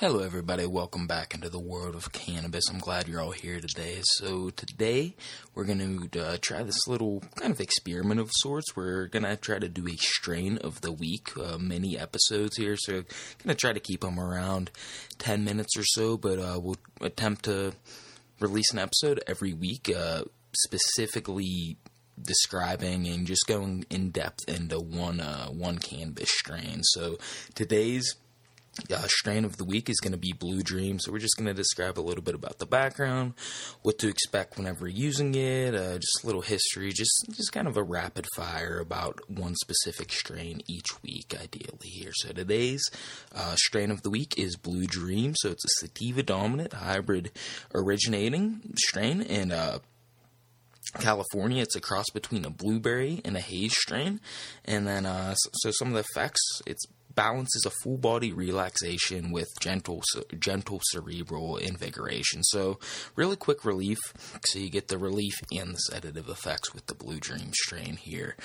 Hello, everybody. Welcome back into the world of cannabis. I'm glad you're all here today. So, today we're going to uh, try this little kind of experiment of sorts. We're going to try to do a strain of the week, uh, mini episodes here. So, going to try to keep them around 10 minutes or so, but uh, we'll attempt to release an episode every week, uh, specifically describing and just going in depth into one uh, one cannabis strain. So, today's uh, strain of the week is going to be Blue Dream. So we're just going to describe a little bit about the background, what to expect whenever using it, uh, just a little history, just just kind of a rapid fire about one specific strain each week, ideally here. So today's uh, strain of the week is Blue Dream. So it's a sativa dominant hybrid originating strain and. Uh, California. It's a cross between a blueberry and a haze strain. And then, uh, so, so, some of the effects, it's balances a full body relaxation with gentle gentle cerebral invigoration. So really quick relief. So you get the relief and the sedative effects with the Blue Dream strain here.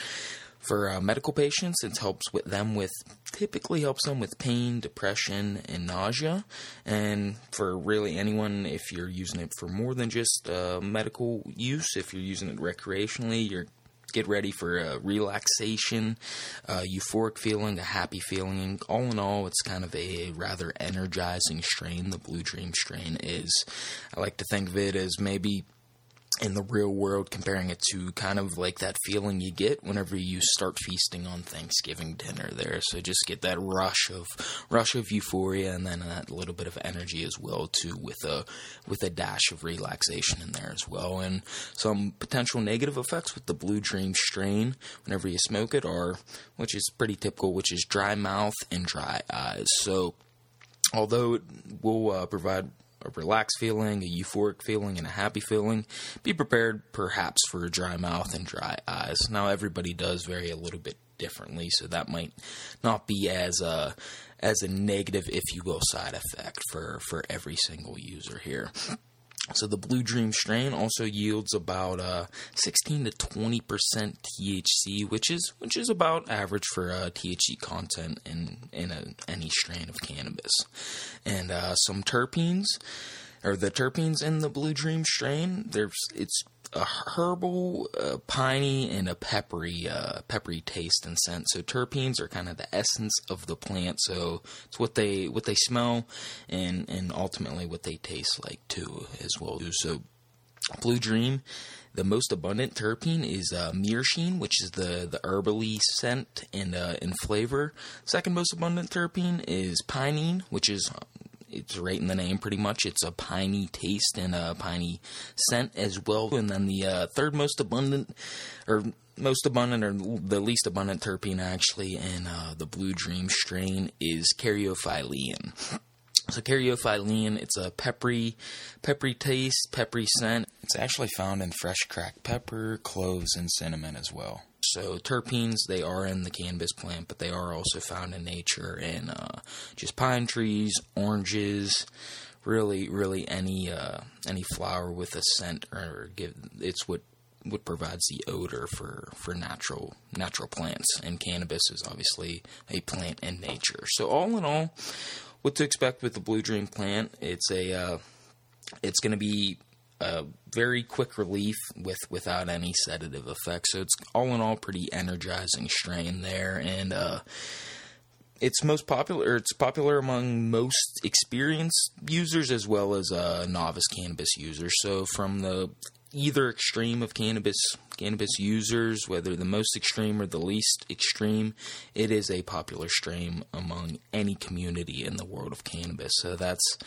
For uh, medical patients, it helps with them with typically helps them with pain, depression, and nausea. And for really anyone, if you're using it for more than just uh, medical use, if you're using it recreationally, you're get ready for a relaxation, a euphoric feeling, a happy feeling. All in all, it's kind of a rather energizing strain. The Blue Dream strain is. I like to think of it as maybe in the real world, comparing it to kind of like that feeling you get whenever you start feasting on Thanksgiving dinner there. So just get that rush of rush of euphoria and then that little bit of energy as well too with a with a dash of relaxation in there as well. And some potential negative effects with the Blue Dream strain whenever you smoke it are which is pretty typical, which is dry mouth and dry eyes. So although it will uh, provide a relaxed feeling, a euphoric feeling, and a happy feeling. Be prepared perhaps for a dry mouth and dry eyes. Now, everybody does vary a little bit differently, so that might not be as a as a negative, if you will, side effect for for every single user here. So the Blue Dream strain also yields about uh, 16 to 20 percent THC, which is which is about average for uh, THC content in in a, any strain of cannabis, and uh, some terpenes, or the terpenes in the Blue Dream strain. There's it's a herbal, uh, piney, and a peppery, uh, peppery taste and scent. So terpenes are kind of the essence of the plant. So it's what they what they smell, and and ultimately what they taste like too as well. So Blue Dream, the most abundant terpene is uh, myrcene, which is the the herbally scent and uh, in flavor. Second most abundant terpene is pinene, which is it's right in the name pretty much. It's a piney taste and a piney scent as well. And then the uh, third most abundant, or most abundant, or the least abundant terpene actually in uh, the Blue Dream strain is caryophyllene. So caryophyllene, it's a peppery, peppery taste, peppery scent. It's actually found in fresh cracked pepper, cloves, and cinnamon as well. So terpenes, they are in the cannabis plant, but they are also found in nature in uh, just pine trees, oranges, really, really any uh, any flower with a scent or give. It's what what provides the odor for, for natural natural plants, and cannabis is obviously a plant in nature. So all in all, what to expect with the Blue Dream plant? It's a uh, it's going to be a very quick relief with without any sedative effects. So it's all in all pretty energizing strain there, and uh, it's most popular. It's popular among most experienced users as well as uh, novice cannabis users. So from the either extreme of cannabis cannabis users, whether the most extreme or the least extreme, it is a popular strain among any community in the world of cannabis. So that's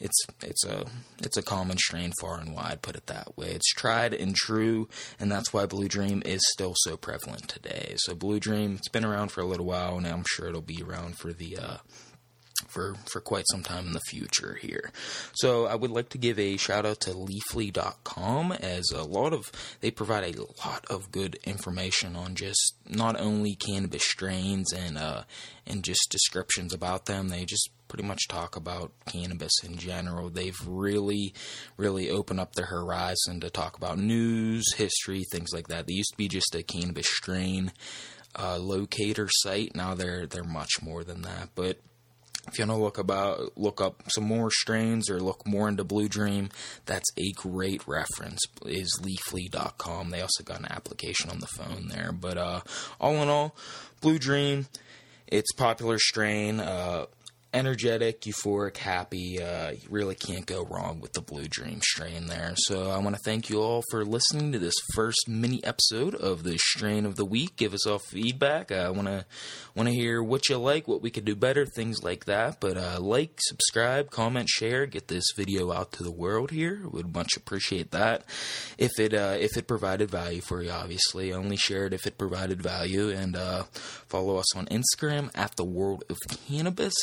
it's it's a it's a common strain far and wide, put it that way. It's tried and true, and that's why Blue Dream is still so prevalent today. So Blue Dream, it's been around for a little while, and I'm sure it'll be around for the uh, for, for quite some time in the future here. So I would like to give a shout out to leafly.com as a lot of they provide a lot of good information on just not only cannabis strains and uh and just descriptions about them. They just pretty much talk about cannabis in general. They've really, really opened up their horizon to talk about news, history, things like that. They used to be just a cannabis strain uh, locator site. Now they're they're much more than that. But if you want to look about look up some more strains or look more into Blue Dream, that's a great reference. Is leafly.com. They also got an application on the phone there. But uh, all in all, Blue Dream, it's popular strain. Uh, energetic, euphoric, happy. Uh, you really can't go wrong with the Blue Dream strain there. So I want to thank you all for listening to this first mini episode of the strain of the week. Give us all feedback. I want to want to hear what you like, what we could do better, things like that. But uh, like, subscribe, comment, share, get this video out to the world here. Would much appreciate that. If it uh, if it provided value for you, obviously, only share it if it provided value, and uh, follow us on Instagram at the World of Cannabis.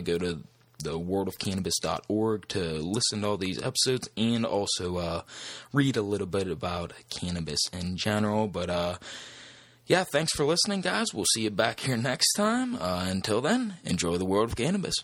Uh, go to the worldofcannabis.org to listen to all these episodes and also uh, read a little bit about cannabis in general. But uh, yeah, thanks for listening, guys. We'll see you back here next time. Uh, until then, enjoy the world of cannabis.